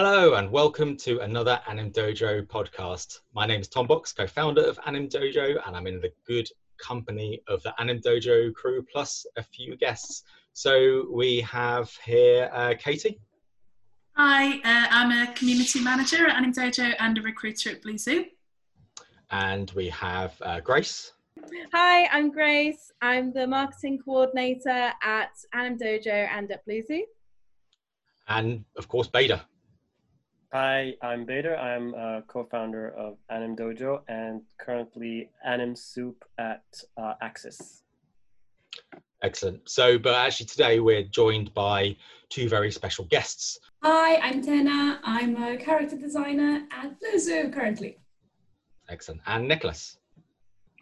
Hello and welcome to another Anim Dojo podcast. My name is Tom Box, co-founder of Anim Dojo, and I'm in the good company of the Anim Dojo crew plus a few guests. So we have here uh, Katie. Hi, uh, I'm a community manager at Anim Dojo and a recruiter at Blue Zoo. And we have uh, Grace. Hi, I'm Grace. I'm the marketing coordinator at Anim Dojo and at Blue Zoo. And of course, Bader. Hi, I'm Bader. I'm a co-founder of Anim Dojo and currently Anim Sup at uh, Axis. Excellent. So, but actually today we're joined by two very special guests. Hi, I'm Tena. I'm a character designer at Blue Zoo currently. Excellent. And Nicholas.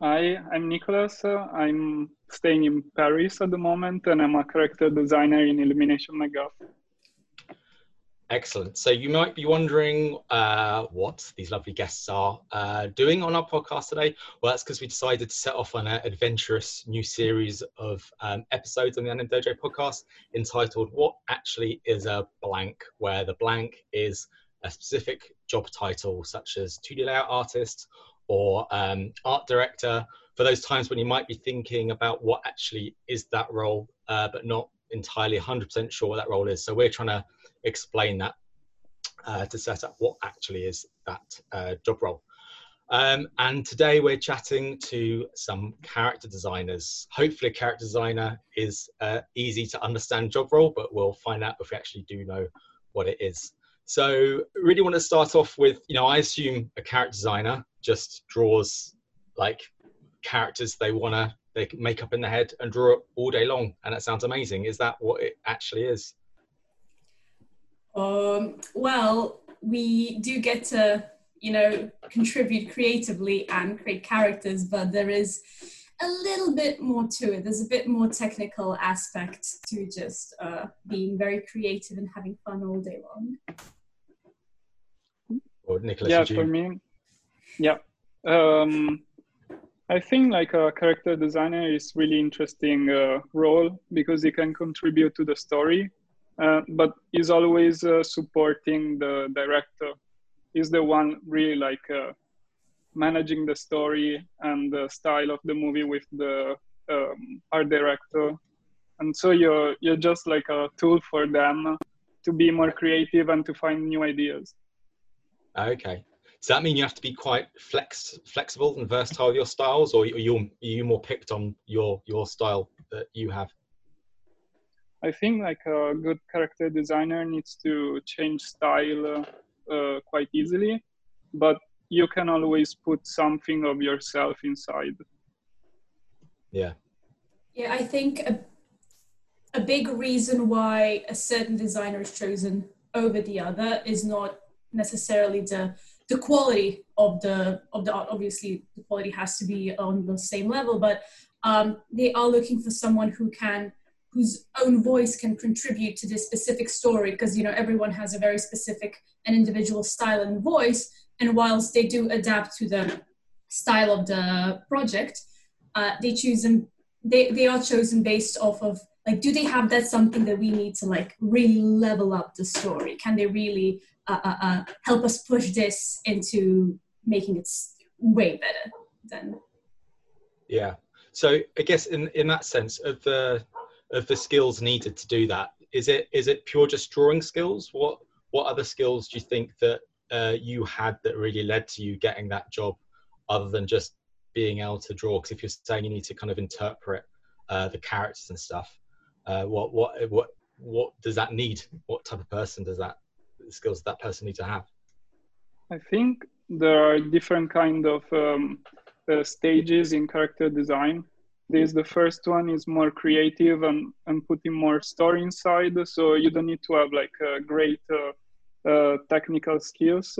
Hi, I'm Nicholas. Uh, I'm staying in Paris at the moment and I'm a character designer in Illumination Mac Guff. Excellent. So you might be wondering uh, what these lovely guests are uh, doing on our podcast today. Well, that's because we decided to set off on an adventurous new series of um, episodes on the Anim Dojo podcast entitled "What Actually Is a Blank," where the blank is a specific job title such as 2D layout artist or um, art director. For those times when you might be thinking about what actually is that role, uh, but not entirely 100% sure what that role is. So we're trying to explain that uh, to set up what actually is that uh, job role. Um, and today we're chatting to some character designers. Hopefully, a character designer is uh, easy to understand job role, but we'll find out if we actually do know what it is. So, really want to start off with, you know, I assume a character designer just draws like characters they want to they make up in their head and draw it all day long, and that sounds amazing. Is that what it actually is? Um, well, we do get to, you know, contribute creatively and create characters, but there is a little bit more to it. There's a bit more technical aspect to just uh, being very creative and having fun all day long. Or Nicholas, yeah, for me, yeah. Um, I think like a character designer is really interesting uh, role because he can contribute to the story but is always uh, supporting the director. Is the one really like uh, managing the story and the style of the movie with the um, art director, and so you're you're just like a tool for them to be more creative and to find new ideas. Okay. Does that mean you have to be quite flex, flexible and versatile with your styles, or are you, are you more picked on your your style that you have? I think like a good character designer needs to change style uh, uh, quite easily, but you can always put something of yourself inside. Yeah. Yeah, I think a, a big reason why a certain designer is chosen over the other is not necessarily the the quality of the of the art. Obviously, the quality has to be on the same level, but um, they are looking for someone who can whose own voice can contribute to this specific story because you know everyone has a very specific and individual style and voice and whilst they do adapt to the style of the project uh, they choose them they, they are chosen based off of like do they have that something that we need to like really level up the story? Can they really uh, uh, uh help us push this into making it way better than yeah. So i guess in in that sense of the of the skills needed to do that? Is it is it pure just drawing skills? What what other skills do you think that uh, you had that really led to you getting that job other than just being able to draw? Because if you're saying you need to kind of interpret uh, the characters and stuff uh, what what what what does that need? What type of person does that skills that person need to have? I think there are different kind of um, uh, stages in character design this the first one is more creative and, and putting more story inside so you don't need to have like great uh, uh, technical skills.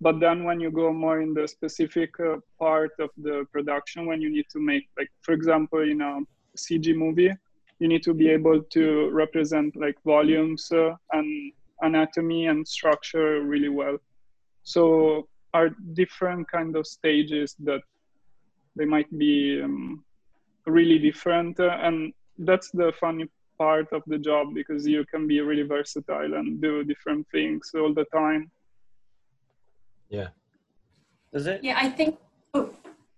But then when you go more in the specific uh, part of the production when you need to make like for example in a cg movie you need to be able to represent like volumes uh, and anatomy and structure really well. So are different kind of stages that they might be um, really different uh, and that's the funny part of the job because you can be really versatile and do different things all the time. Yeah. Does it? Yeah, I think. Oh,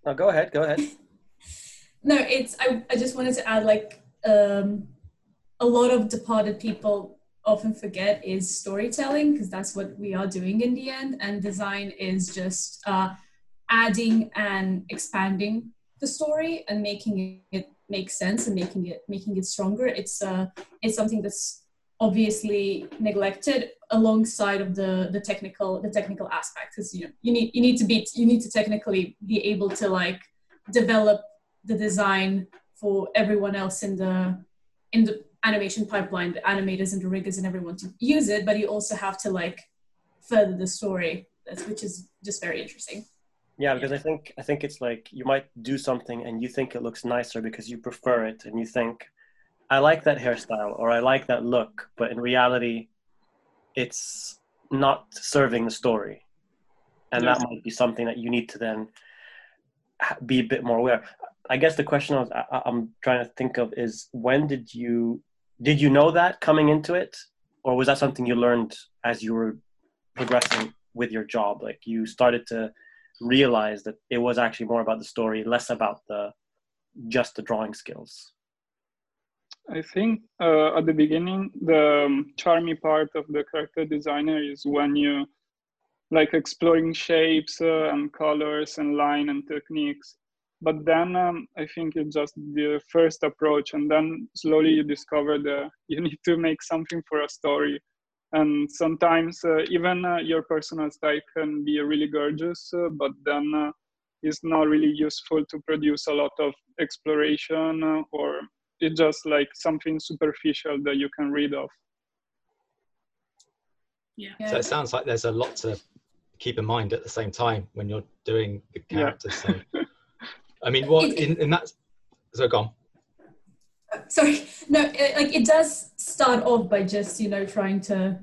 No, go ahead. Go ahead. no, it's. I, I just wanted to add like um, a lot of departed people often forget is storytelling because that's what we are doing in the end, and design is just uh, adding and expanding the story and making it make sense and making it making it stronger. It's uh, it's something that's obviously neglected alongside of the the technical the technical aspects because you know you need you need to be you need to technically be able to like develop the design for everyone else in the in the animation pipeline the animators and the riggers and everyone to use it but you also have to like further the story which is just very interesting Yeah, because I think I think it's like you might do something and you think it looks nicer because you prefer it, and you think, I like that hairstyle or I like that look, but in reality, it's not serving the story, and that might be something that you need to then be a bit more aware. I guess the question I was, I, I'm trying to think of is when did you did you know that coming into it, or was that something you learned as you were progressing with your job? Like you started to realize that it was actually more about the story, less about the just the drawing skills. I think uh, at the beginning, the um, charmy part of the character designer is when you like exploring shapes uh, and colors and line and techniques. But then um, I think it's just the first approach, and then slowly you discover that you need to make something for a story. And sometimes uh, even uh, your personal style can be really gorgeous, uh, but then uh, it's not really useful to produce a lot of exploration uh, or it's just like something superficial that you can read off. Yeah. So it sounds like there's a lot to keep in mind at the same time when you're doing the characters. So, I mean, what in, in that? So gone. Sorry. No it, like it does start off by just you know trying to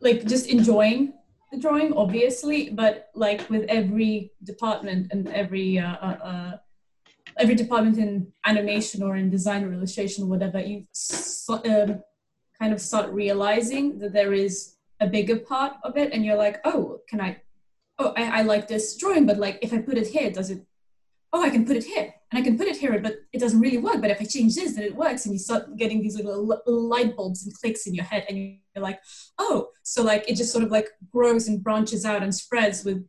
like just enjoying the drawing obviously but like with every department and every uh, uh, uh, every department in animation or in design or illustration or whatever you so, um, kind of start realizing that there is a bigger part of it and you're like oh can i oh I, I like this drawing but like if i put it here does it oh, I can put it here and I can put it here, but it doesn't really work. But if I change this, then it works. And you start getting these little, little light bulbs and clicks in your head, and you're like, oh, so like it just sort of like grows and branches out and spreads with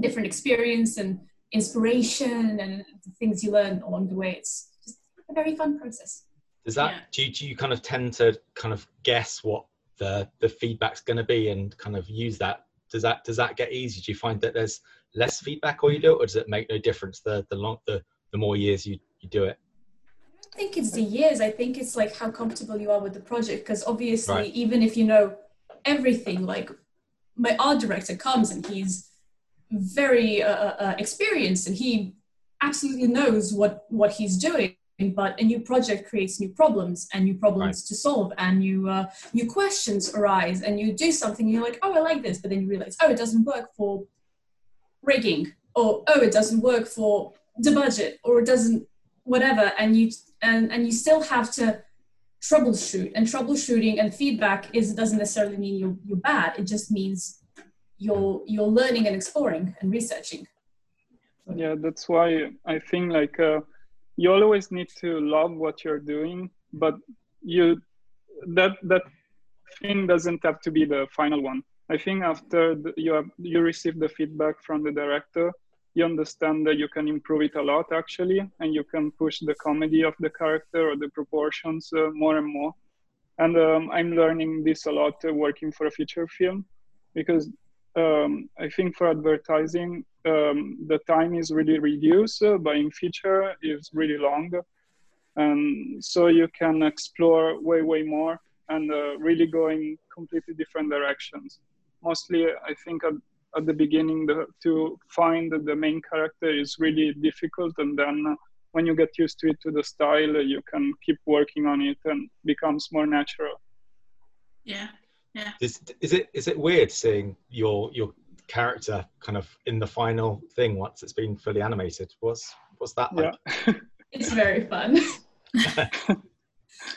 different experience and inspiration and the things you learn along the way. It's just a very fun process. Does that Yeah. do, you, do you kind of tend to kind of guess what the the feedback's going to be and kind of use that? Does that does that get easy? Do you find that there's less feedback or you do it, or does it make no difference the the long the the more years you you do it? I don't think it's the years. I think it's like how comfortable you are with the project. Because obviously, Right. even if you know everything, like my art director comes and he's very uh, uh, uh, experienced and he absolutely knows what what he's doing. But a new project creates new problems and new problems to solve, and new uh, new questions arise. And you do something, and you're like, oh, I like this, but then you realize, oh, it doesn't work for rigging, or oh, it doesn't work for the budget, or it doesn't whatever and you and and you still have to troubleshoot and troubleshooting and feedback is doesn't necessarily mean you're, you're bad it just means you're you're learning and exploring and researching Yeah, that's why I think like uh, you always need to love what you're doing, but you that that thing doesn't have to be the final one. I think after the, you have you receive the feedback from the director, you understand that you can improve it a lot actually, and you can push the comedy of the character or the proportions uh, more and more. And um, I'm learning this a lot uh, working for a feature film, because um, I think for advertising um, the time is really reduced, uh, but in feature is really long, and so you can explore way way more and uh, really go in completely different directions. Mostly, I think at, at the beginning the, to find the main character is really difficult, and then uh, when you get used to it to the style, you can keep working on it and becomes more natural. Yeah. Yeah. Is is it is it weird seeing your your character kind of in the final thing once it's been fully animated? What's what's that like? Yeah. it's very fun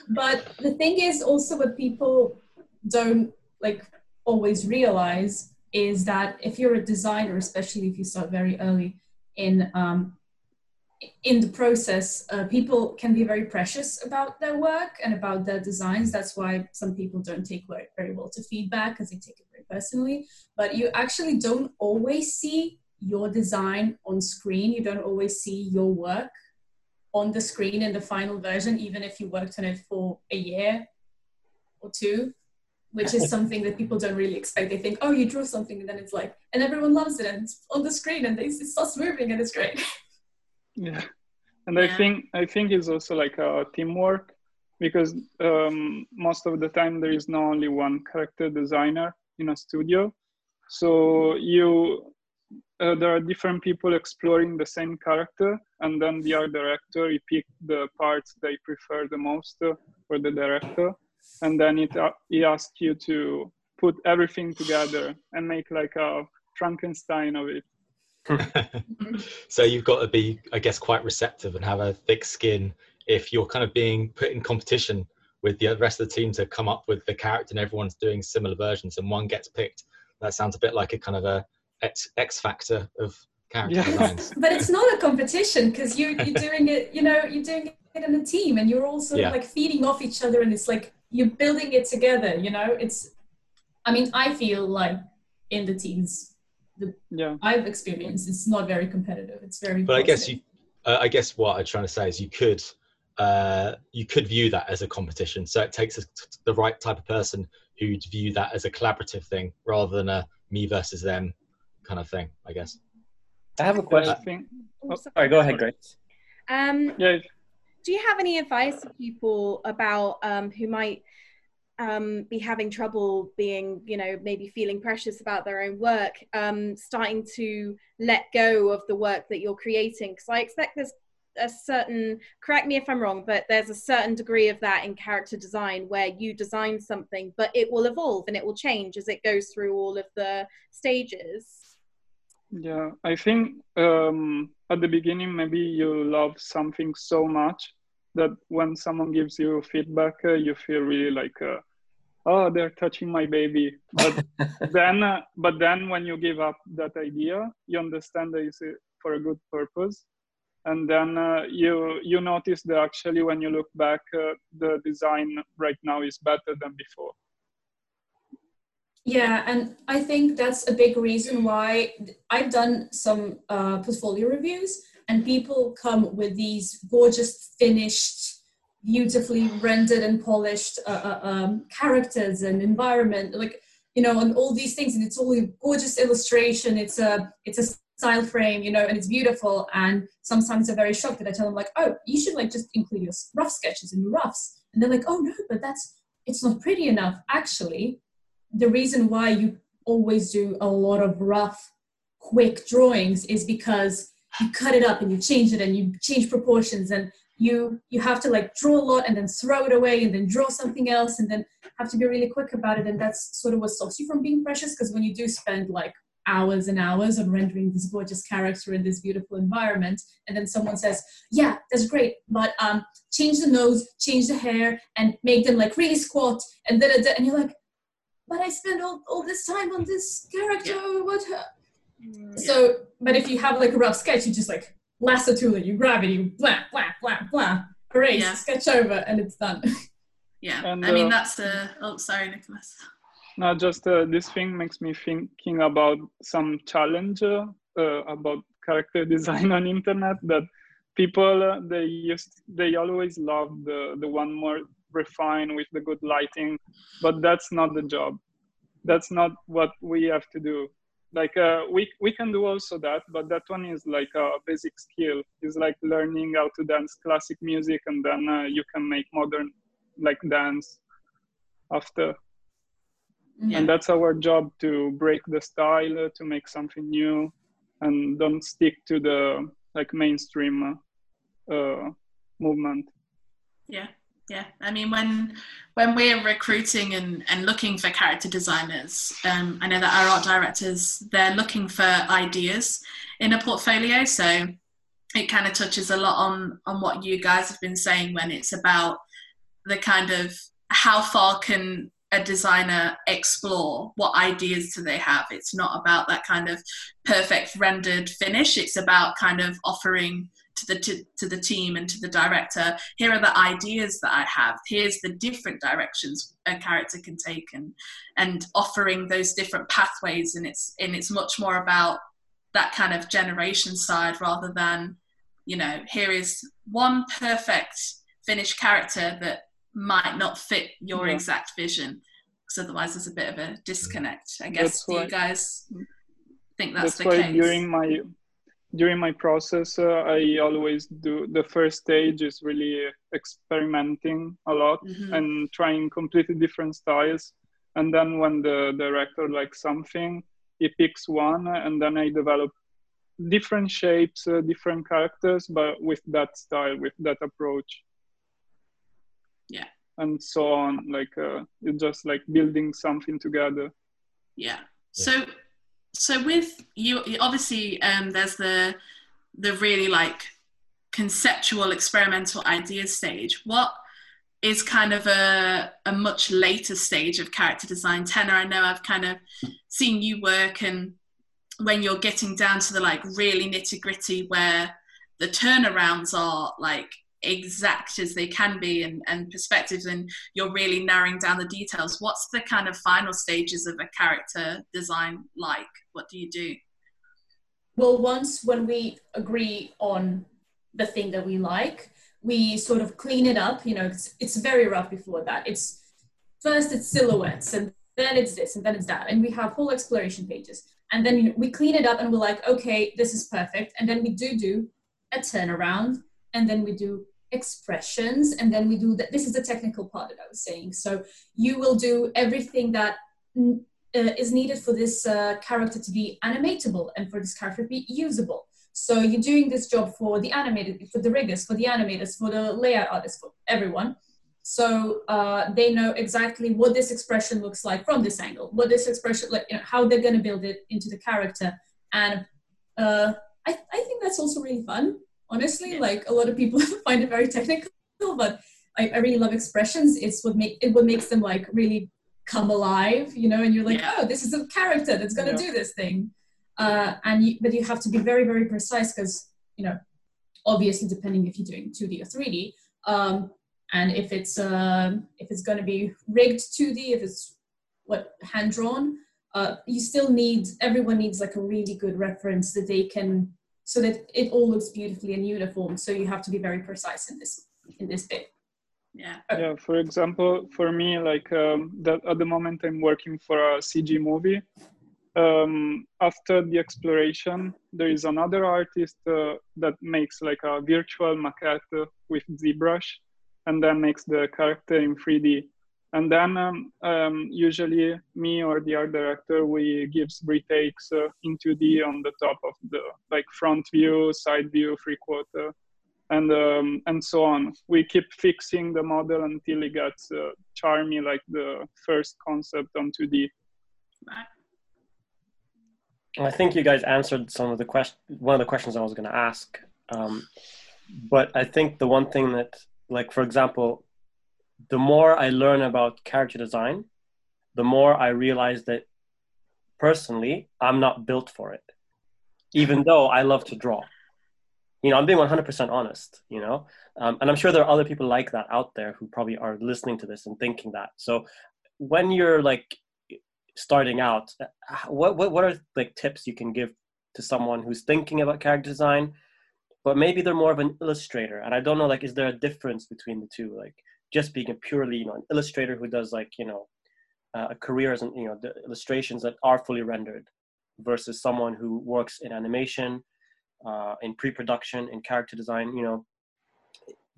but the thing is also what people don't like always realize is that if you're a designer, especially if you start very early in um, in the process, uh, people can be very precious about their work and about their designs. That's why some people don't take very, very well to feedback because they take it very personally. But you actually don't always see your design on screen. You don't always see your work on the screen in the final version, even if you worked on it for a year or two, which is something that people don't really expect. They think, oh, you drew something, and then it's like, and everyone loves it, and it's on the screen, and it starts moving, and it's great. yeah and yeah. i think i think it's also like a teamwork because um, most of the time there is not only one character designer in a studio so you uh, there are different people exploring the same character and then the art director he pick the parts they prefer the most uh, for the director and then it uh, he asks you to put everything together and make like a frankenstein of it so you've got to be, I guess, quite receptive and have a thick skin if you're kind of being put in competition with the rest of the team to come up with the character and everyone's doing similar versions and one gets picked. That sounds a bit like a kind of a X, X factor of character yeah. designs. But it's not a competition because you, you're doing it, you know, you're doing it in a team and you're also yeah. Of like feeding off each other and it's like you're building it together, you know? It's, I mean, I feel like in the teams the yeah I've experienced it's not very competitive. It's very. But positive. I guess you, uh, I guess what I'm trying to say is you could, uh, you could view that as a competition. So it takes a, the right type of person who'd view that as a collaborative thing rather than a me versus them kind of thing. I guess. I have a question. Oh, sorry, go ahead, Grace. Um, yeah. Do you have any advice for people about um, who might um, be having trouble being, you know, maybe feeling precious about their own work, um, starting to let go of the work that you're creating. Because I expect there's a certain, correct me if I'm wrong, but there's a certain degree of that in character design where you design something, but it will evolve and it will change as it goes through all of the stages. Yeah, I think um, at the beginning, maybe you love something so much that when someone gives you feedback, uh, you feel really like, uh, oh they're touching my baby. But then uh, but then when you give up that idea you understand that it's for a good purpose. And then uh, you you notice that actually when you look back uh, the design right now is better than before yeah and i think that's a big reason why i've done some uh, portfolio reviews and people come with these gorgeous finished beautifully rendered and polished uh, uh, um, characters and environment like you know and all these things and it's all a gorgeous illustration it's a it's a style frame you know and it's beautiful and sometimes they're very shocked that i tell them like oh you should like just include your rough sketches and your roughs and they're like oh no but that's it's not pretty enough actually the reason why you always do a lot of rough quick drawings is because you cut it up and you change it and you change proportions and you you have to like draw a lot and then throw it away and then draw something else and then have to be really quick about it. And that's sort of what stops you from being precious because when you do spend like hours and hours on rendering this gorgeous character in this beautiful environment and then someone says yeah that's great but um change the nose change the hair and make them like really squat and then and you're like but i spent all, all this time on this character yeah. what mm, so but if you have like a rough sketch you just like lasso tool it, you grab it, you blah, blah, blah, blah, erase, yeah. sketch over, and it's done. yeah, and, I mean, uh, that's the, oh, sorry, Nicholas. No, just uh, this thing makes me thinking about some challenge uh, about character design on internet that people uh, they used they always love the the one more refined with the good lighting but that's not the job. That's not what we have to do. Like uh, we we can do also that but that one is like a basic skill. It's like learning how to dance classic music and then uh, you can make modern like dance after. Yeah. and that's our job to break the style uh, to make something new and don't stick to the like mainstream uh, movement. Yeah yeah i mean when when we're recruiting and, and looking for character designers um, i know that our art directors they're looking for ideas in a portfolio so it kind of touches a lot on on what you guys have been saying when it's about the kind of how far can a designer explore what ideas do they have. It's not about that kind of perfect rendered finish. It's about kind of offering to the to, to, the team and to the director here are the ideas that i have. Here's the different directions a character can take and and offering those different pathways. And it's and it's much more about that kind of generation side rather than you know here is one perfect finished character that might not fit your yeah. exact vision. Because otherwise there's a bit of a disconnect i mm. guess. Do you guys think that's, that's the why case? during my during my process uh, i always do the first stage is really experimenting a lot mm-hmm. and trying completely different styles. And then when the director likes something he picks one and then i develop different shapes uh, different characters but with that style with that approach. Yeah. And so on like uh, it's just like building something together. Yeah. So so with you obviously um there's the the really like conceptual experimental idea stage. What is kind of a, a much later stage of character design? Tena i know i've kind of seen you work and when you're getting down to the like really nitty gritty where the turnarounds are like exact as they can be and, and perspectives and you're really narrowing down the details. What's the kind of final stages of a character design like? What do you do? Well once when we agree on the thing that we like we sort of clean it up you know it's, it's very rough before that. It's first it's silhouettes and then it's this and then it's that and we have whole exploration pages. And then you know, we clean it up and we're like okay this is perfect. And then we do do a turnaround and then we do expressions and then we do that. This is the technical part that i was saying. So you will do everything that uh, is needed for this uh, character to be animatable and for this character to be usable. So you're doing this job for the animated for the riggers for the animators for the layout artists for everyone. So uh, they know exactly what this expression looks like from this angle what this expression like you know how they're going to build it into the character. And uh, I, I think that's also really fun honestly. Like a lot of people find it very technical, but I, I really love expressions. It's what make it what makes them like really come alive, you know. And you're like, yeah. oh, this is a character that's gonna yeah. do this thing. Uh, and you, but you have to be very very precise because you know, obviously depending if you're doing 2D or 3D. Um, and if it's uh, if it's going to be rigged 2D, if it's what hand drawn, uh, you still need everyone needs like a really good reference that they can so that it all looks beautifully and uniform. So you have to be very precise in this in this bit. Yeah. Yeah. For example, for me, like um, that at the moment I'm working for a CG movie. Um, after the exploration, there is another artist uh, that makes like a virtual maquette with ZBrush, and then makes the character in 3D and then um, um, usually me or the art director we gives retakes uh, in 2d on the top of the like front view side view three quarter and um, and so on. We keep fixing the model until it gets uh, charmy like the first concept on 2d i think you guys answered some of the question one of the questions i was going to ask um, but i think the one thing that like for example the more I learn about character design, the more I realize that personally, I'm not built for it, even though I love to draw. You know, I'm being 100% honest, you know, um, and I'm sure there are other people like that out there who probably are listening to this and thinking that. So when you're like starting out, what, what, what are like tips you can give to someone who's thinking about character design, but maybe they're more of an illustrator? And I don't know, like, is there a difference between the two? Like, just being a purely you know an illustrator who does like you know uh, a career as an you know the illustrations that are fully rendered versus someone who works in animation uh, in pre-production in character design you know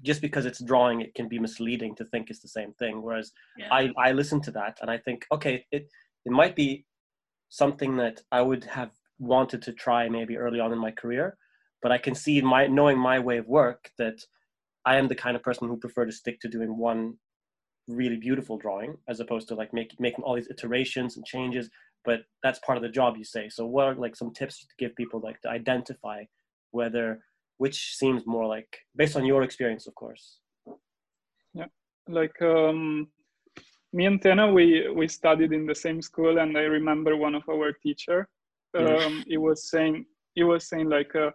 just because it's drawing it can be misleading to think it's the same thing whereas yeah. i i listen to that and i think okay it it might be something that i would have wanted to try maybe early on in my career but i can see my knowing my way of work that I am the kind of person who prefer to stick to doing one really beautiful drawing as opposed to like make, making all these iterations and changes. But that's part of the job, you say. So, what are like some tips to give people like to identify whether which seems more like based on your experience, of course? Yeah, like um, me and Tena, we we studied in the same school, and I remember one of our teacher. Um, he was saying he was saying like uh,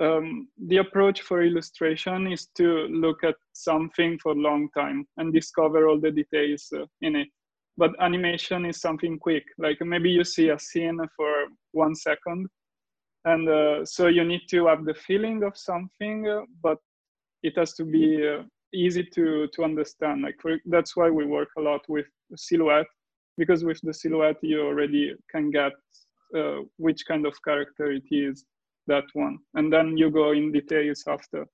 um, the approach for illustration is to look at something for a long time and discover all the details uh, in it. But animation is something quick, like maybe you see a scene for one second, and uh, so you need to have the feeling of something, uh, but it has to be uh, easy to to understand like for, that's why we work a lot with silhouette because with the silhouette you already can get uh, which kind of character it is that one and then you go in details after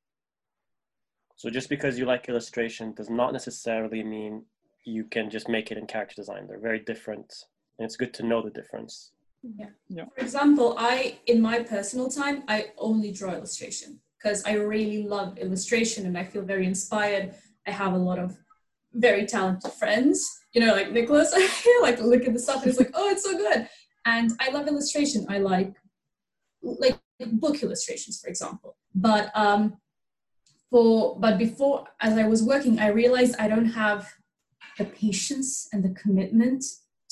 so just because you like illustration does not necessarily mean you can just make it in character design they're very different and it's good to know the difference yeah. yeah. For example, I in my personal time, I only draw illustration because I really love illustration and I feel very inspired. I have a lot of very talented friends, you know, like Nicholas. I feel like look at the stuff and it's like, oh, it's so good. And I love illustration. I like like book illustrations, for example. But um, for but before, as I was working, I realized I don't have the patience and the commitment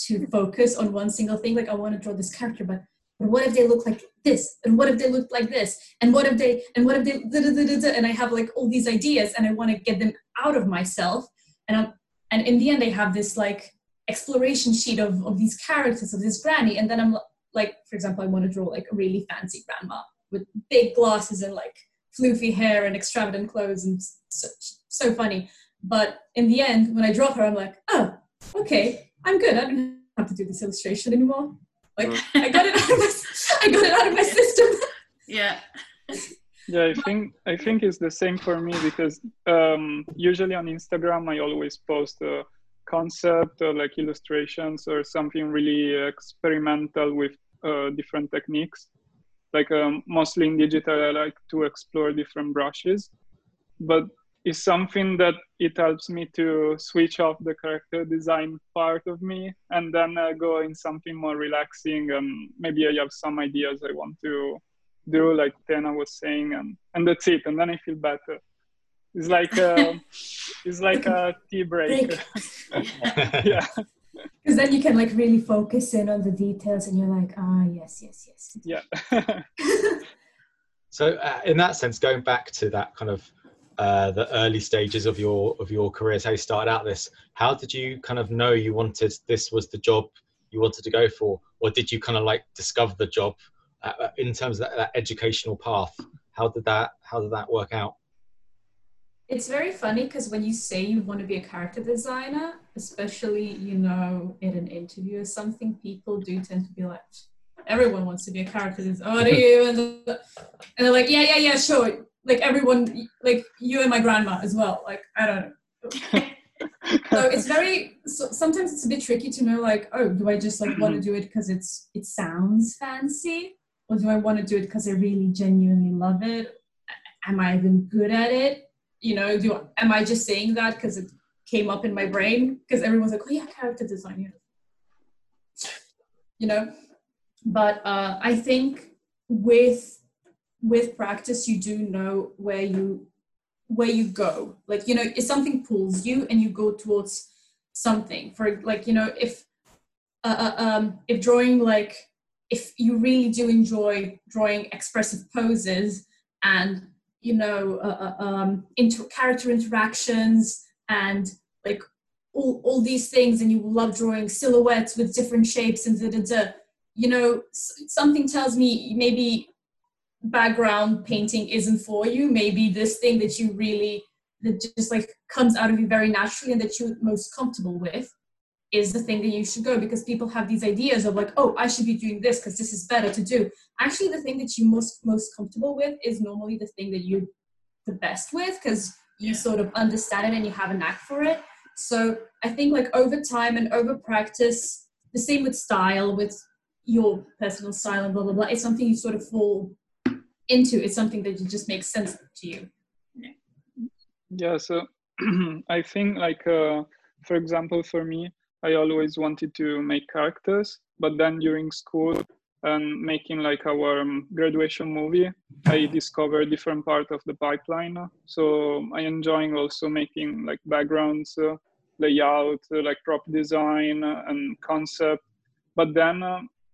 to focus on one single thing. Like I want to draw this character, but but what if they look like this and what if they look like this and what if they and what if they da, da, da, and i have like all these ideas and i want to get them out of myself and i'm and in the end i have this like exploration sheet of, of these characters of this granny and then i'm like for example i want to draw like a really fancy grandma with big glasses and like floofy hair and extravagant clothes and so, so funny but in the end when i draw her i'm like oh okay i'm good i don't have to do this illustration anymore like I got it out of my, I got it out of my system. Yeah. Yeah, I think I think it's the same for me because um, usually on Instagram I always post a concept or like illustrations or something really experimental with uh, different techniques. Like um, mostly in digital, I like to explore different brushes, but it's something that it helps me to switch off the character design part of me and then uh, go in something more relaxing and maybe i have some ideas i want to do like tena was saying and and that's it. And then i feel better it's like a, it's like a tea break, break. yeah because then you can like really focus in on the details and you're like ah yes yes yes yeah so uh, in that sense going back to that kind of uh, the early stages of your of your careers, how you started out this. How did you kind of know you wanted this was the job you wanted to go for, or did you kind of like discover the job uh, uh in terms of that, that educational path? How did that how did that work out? It's very funny because when you say you want to be a character designer, especially you know in an interview or something, people do tend to be like, everyone wants to be a character designer. Oh, are you? And they're like, yeah, yeah, yeah, sure. Like everyone like you and my grandma as well like i don't know. So it's very so sometimes it's a bit tricky to know like oh do i just like want to mm-hmm. do it because it's it sounds fancy? Or do i want to do it because i really genuinely love it? Am i even good at it you know do am i just saying that because it came up in my brain? Because everyone's like oh yeah character design you know? But uh, i think with with practice you do know where you where you go. Like you know if something pulls you and you go towards something for like you know if uh, uh, um if drawing like if you really do enjoy drawing expressive poses and you know uh, uh, um character interactions and like all, all these things and you love drawing silhouettes with different shapes and da, da, da, you know something tells me maybe background painting isn't for you. Maybe this thing that you really that just like comes out of you very naturally and that you're most comfortable with is the thing that you should go because people have these ideas of like oh i should be doing this because this is better to do. Actually the thing that you're most most comfortable with is normally the thing that you're the best with because you sort of understand it and you have a knack for it. So i think like over time and over practice the same with style with your personal style and blah blah blah it's something you sort of fall into. It's something that just makes sense to you. Yeah so i think like uh, for example for me i always wanted to make characters but then during school and making like our um, graduation movie, I discovered different part of the pipeline. So I enjoying also making like backgrounds, uh, layout, uh, like prop design uh, and concept. But then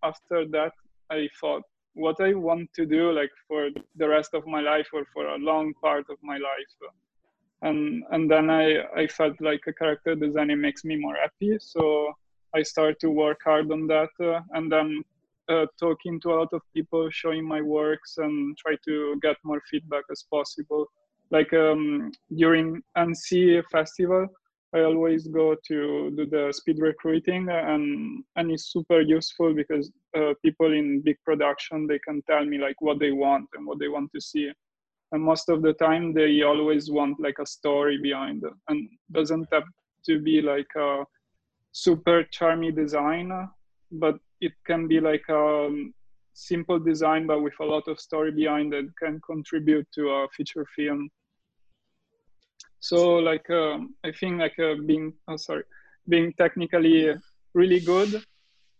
after that, I thought what I want to do like for the rest of my life or for a long part of my life. And and then I, I felt like a character designing makes me more happy. So I started to work hard on that uh, and then uh, talking to a lot of people, showing my works, and try to get more feedback as possible. Like um, during Annecy festival, I always go to do the speed recruiting, and and it's super useful because uh, people in big production they can tell me like what they want and what they want to see, and most of the time they always want like a story behind and doesn't have to be like a super charming design, but it can be like a um, simple design but with a lot of story behind it can contribute to a feature film. So like um, i think like uh, being oh, sorry being technically really good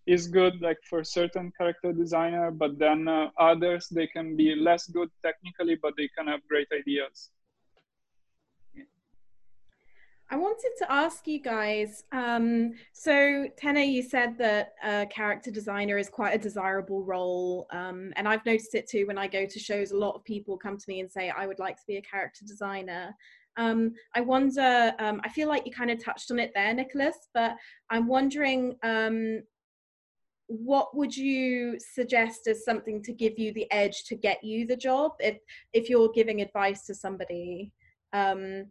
is good like for certain character designer but then uh, others they can be less good technically but they can have great ideas I wanted to ask you guys. Um, so, Tena, you said that a character designer is quite a desirable role, um, and I've noticed it too when I go to shows. A lot of people come to me and say, "I would like to be a character designer." Um, I wonder. Um, I feel like you kind of touched on it there, Nicholas, but I'm wondering. What would you suggest as something to give you the edge to get you the job if if you're giving advice to somebody? Um,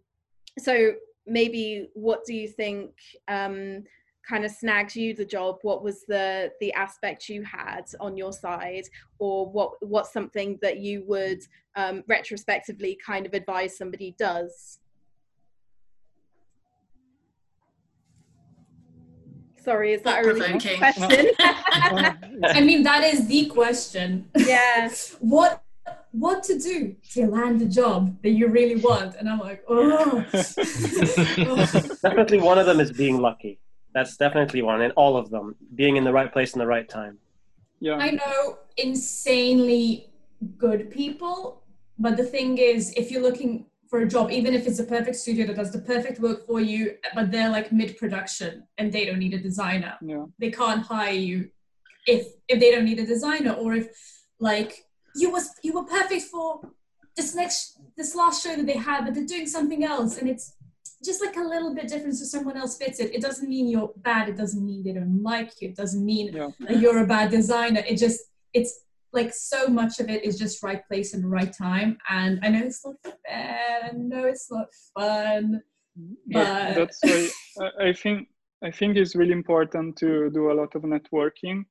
so maybe what do you think um, kind of snagged you the job? What was the the aspect you had on your side? Or what what's something that you would um, retrospectively kind of advise somebody does sorry is that a really question i mean that is the question yeah what what to do to land the job that you really want. And I'm like, oh. definitely one of them is being lucky. That's definitely one. And all of them, being in the right place in the right time. Yeah. I know insanely good people, but the thing is, if you're looking for a job, even if it's a perfect studio that does the perfect work for you, but they're like mid production and they don't need a designer, yeah. they can't hire you if if they don't need a designer or if like you was you were perfect for this next this last show that they had, but they're doing something else, and it's just like a little bit different so someone else fits it. It doesn't mean you're bad. It doesn't mean they don't like you. It doesn't mean yeah. that you're a bad designer. It just it's like so much of it is just right place and right time. And I know it's not fair. I know it's not fun. But that's why I think I think it's really important to do a lot of networking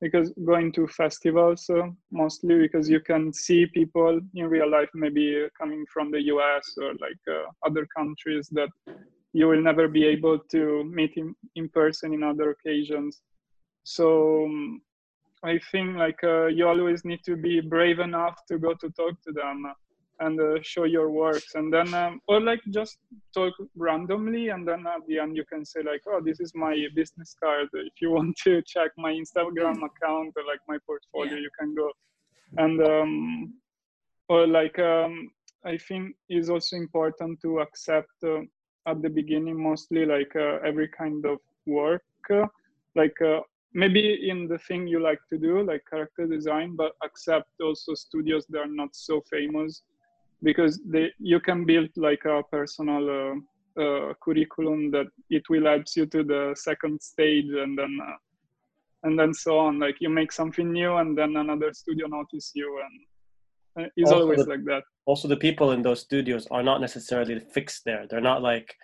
because going to festivals uh, mostly because you can see people in real life maybe coming from the us or like uh, other countries that you will never be able to meet in, in person in other occasions so um, i think like uh, you always need to be brave enough to go to talk to them and uh, show your works. And then um, or like just talk randomly and then at the end you can say like oh this is my business card. If you want to check my instagram account or like my portfolio yeah. you can go. And um, or like um, i think is also important to accept uh, at the beginning mostly like uh, every kind of work. Like uh, maybe in the thing you like to do like character design but accept also studios that are not so famous because they you can build like a personal uh, uh, curriculum that it will help you to the second stage and then uh, and then so on. Like you make something new and then another studio notice you and uh, it's also always the, like that. Also the people in those studios are not necessarily fixed there. They're not like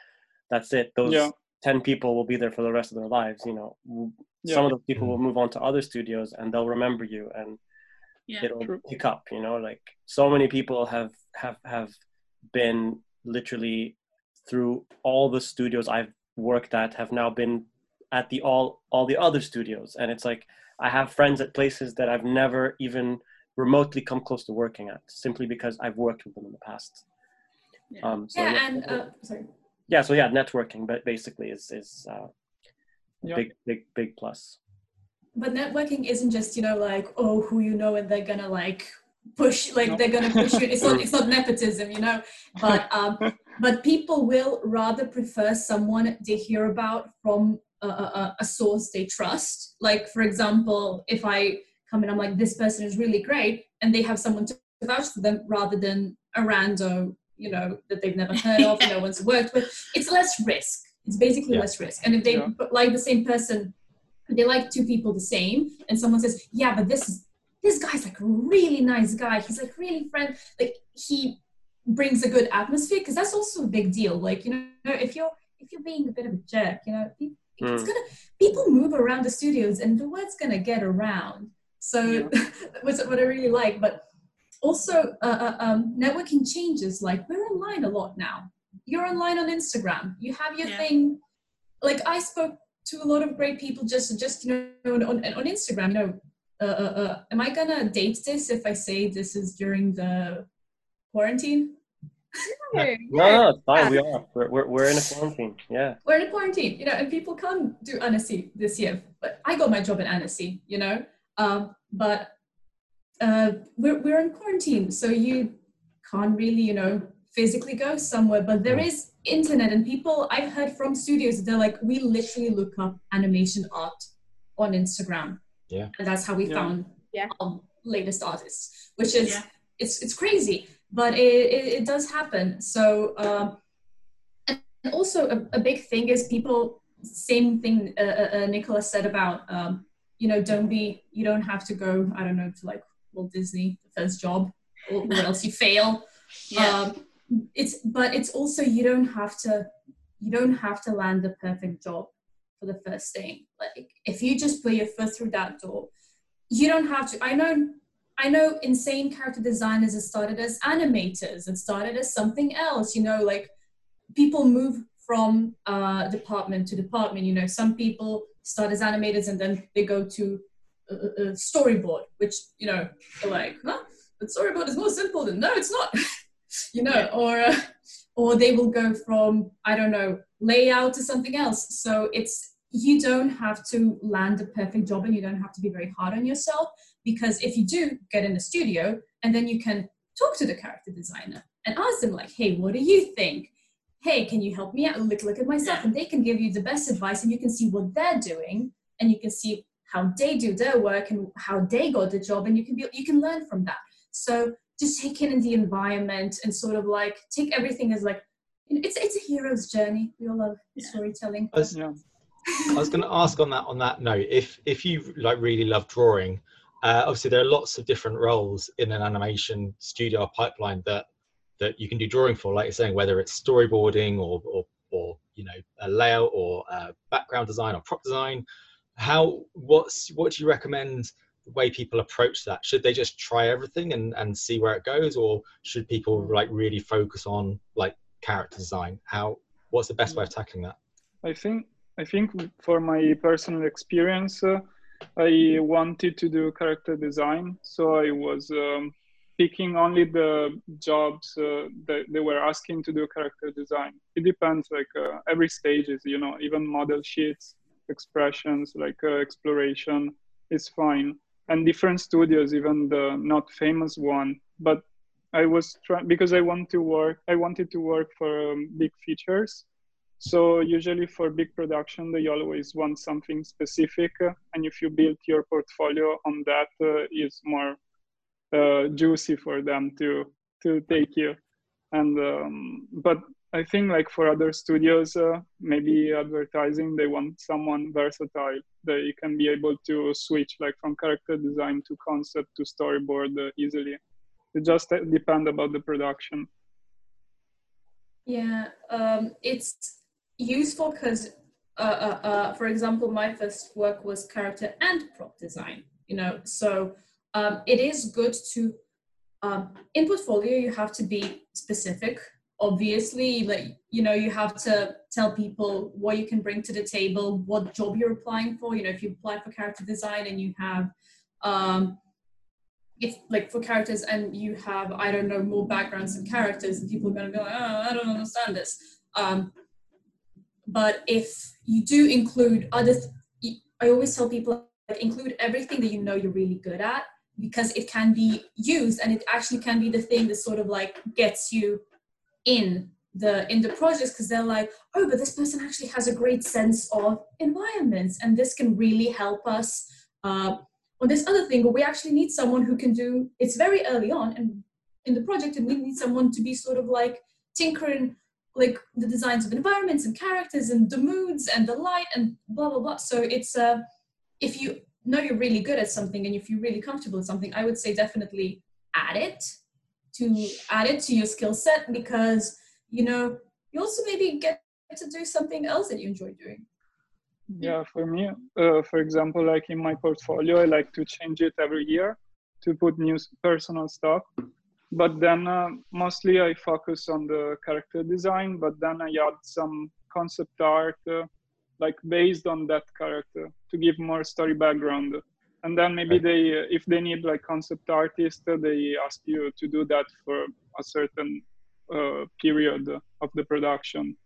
that's it those yeah. 10 people will be there for the rest of their lives you know yeah. some of those people will move on to other studios and they'll remember you and yeah, it'll true. pick up you know like so many people have have have been literally through all the studios i've worked at have now been at the all all the other studios. And it's like i have friends at places that i've never even remotely come close to working at simply because i've worked with them in the past. Yeah, um, so yeah, yeah. and uh, sorry. Yeah so yeah networking but basically is is uh, yep. big big big plus. But networking isn't just you know like oh who you know and they're gonna like push like no. they're gonna push you. It's not it's not nepotism you know? But um but people will rather prefer someone they hear about from a, a, a source they trust. Like for example if i come in i'm like this person is really great and they have someone to vouch for them rather than a rando you know that they've never heard of no one's worked with. It's less risk it's basically yeah. less risk and if they yeah. like the same person they like two people the same and someone says yeah but this is this guy's like a really nice guy he's like really friend like he brings a good atmosphere because that's also a big deal like you know if you're if you're being a bit of a jerk you know people, mm. it's gonna people move around the studios and the word's gonna get around so yeah. that's what i really like but also uh, uh, um, networking changes like we're online a lot now you're online on instagram you have your yeah. thing like i spoke to a lot of great people just just you know on, on, on instagram you know uh, uh, uh, am i gonna date this if i say this is during the quarantine no, no, it's fine. We are. We're, we're, we're in a quarantine. Yeah. We're in a quarantine, you know, and people can't do Annecy this year. But I got my job at Annecy, you know. Um, but uh, we're, we're in quarantine, so you can't really, you know, physically go somewhere. But there is internet, and people I've heard from studios, they're like, we literally look up animation art on Instagram. Yeah. And that's how we yeah. found yeah. our latest artists, which is, yeah. it's, it's crazy but it, it, it does happen. So, um, and also a, a, big thing is people, same thing uh, uh, uh, Nicholas said about, um, you know, don't be, you don't have to go, I don't know, to like Walt Disney, the first job, or, or else you fail. Yeah. Um, it's, but it's also, you don't have to, you don't have to land the perfect job for the first thing. Like if you just put your foot through that door, you don't have to, I know I know insane character designers, it started as animators, it started as something else, you know, like people move from uh, department to department. You know, some people start as animators and then they go to a, a storyboard, which, you know, like, huh? But storyboard is more simple than, no, it's not, you know, or, uh, or they will go from, I don't know, layout to something else. So it's, you don't have to land a perfect job and you don't have to be very hard on yourself because if you do get in the studio and then you can talk to the character designer and ask them like hey what do you think hey can you help me out look look at myself yeah. and they can give you the best advice and you can see what they're doing and you can see how they do their work and how they got the job and you can be you can learn from that so just take in the environment and sort of like take everything as like it's it's a hero's journey we all love yeah. storytelling I was, yeah. I was going to ask on that on that note if if you like really love drawing uh, obviously, there are lots of different roles in an animation studio pipeline that that you can do drawing for, like you're saying, whether it's storyboarding or or, or you know a layout or a background design or prop design. How what's what do you recommend the way people approach that? Should they just try everything and and see where it goes, or should people like really focus on like character design? How what's the best way of tackling that? I think I think for my personal experience. Uh, I wanted to do character design, so I was um, picking only the jobs uh, that they were asking to do character design. It depends, like uh, every stage is, you know, even model sheets, expressions, like uh, exploration is fine. And different studios, even the not famous one, but I was trying because I want to work. I wanted to work for um, big features, so usually for big production, they always want something specific, uh, and if you build your portfolio on that, uh, it's more uh, juicy for them to to take you. And um, but I think like for other studios, uh, maybe advertising, they want someone versatile. They can be able to switch like from character design to concept to storyboard uh, easily. It just uh, depend about the production. Yeah, um, it's useful because, uh, uh, uh, for example, my first work was character and prop design. You know, so um, it is good to um, in portfolio you have to be specific. Obviously, like you know, you have to tell people what you can bring to the table, what job you're applying for. You know, if you apply for character design and you have um, if like for characters and you have I don't know more backgrounds and characters, and people are going to be like, oh, I don't understand this. Um, but if you do include other, th- I always tell people like include everything that you know you're really good at because it can be used and it actually can be the thing that sort of like gets you in the in the projects because they're like oh but this person actually has a great sense of environments and this can really help us uh, on this other thing we actually need someone who can do it's very early on and in the project and we need someone to be sort of like tinkering like the designs of environments and characters and the moods and the light and blah blah blah. So it's uh if you know you're really good at something and if you're really comfortable with something i would say definitely add it to add it to your skill set because you know you also maybe get to do something else that you enjoy doing. Yeah for me uh, for example like in my portfolio i like to change it every year to put new personal stuff. But then uh, mostly i focus on the character design but then i add some concept art uh, like based on that character to give more story background and then maybe they uh, if they need like concept artist uh, they ask you to do that for a certain uh, period of the production.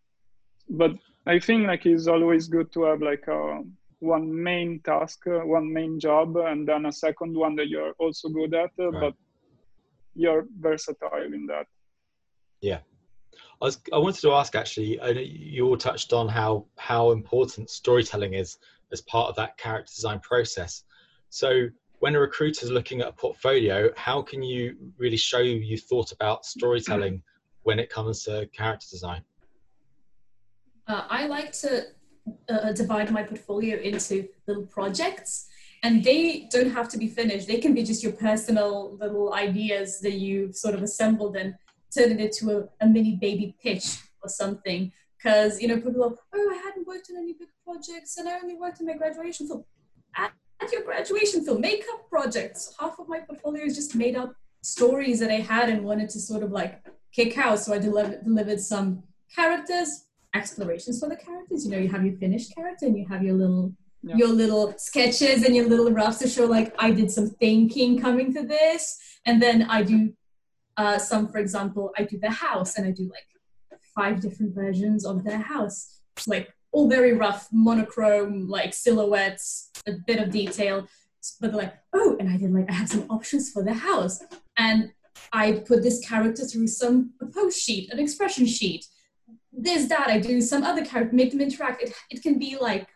But i think like it's always good to have like a one main task uh, one main job and then a second one that you're also good at uh, right. but you're versatile in that. Yeah. I, was, I wanted to ask actually you all touched on how how important storytelling is as part of that character design process so when a recruiter is looking at a portfolio how can you really show you thought about storytelling when it comes to character design? Uh, i like to uh, divide my portfolio into little projects and they don't have to be finished. They can be just your personal little ideas that you've sort of assembled and turned it into a, a mini baby pitch or something. Because you know people are oh i hadn't worked on any big projects and i only worked on my graduation. Film at, your graduation. Film makeup projects. Half of my portfolio is just made up stories that i had and wanted to sort of like kick out. So i delivered, delivered some characters explorations for the characters. You know you have your finished character and you have your little yeah. your little sketches and your little roughs to show like I did some thinking coming to this, and then I do uh, some, for example, I do the house and I do like five different versions of their house, it's like all very rough, monochrome, like silhouettes, a bit of detail, but like oh, and I did like I have some options for the house, and I put this character through some a pose sheet, an expression sheet. This, that, I do some other character, make them interact. It, it can be like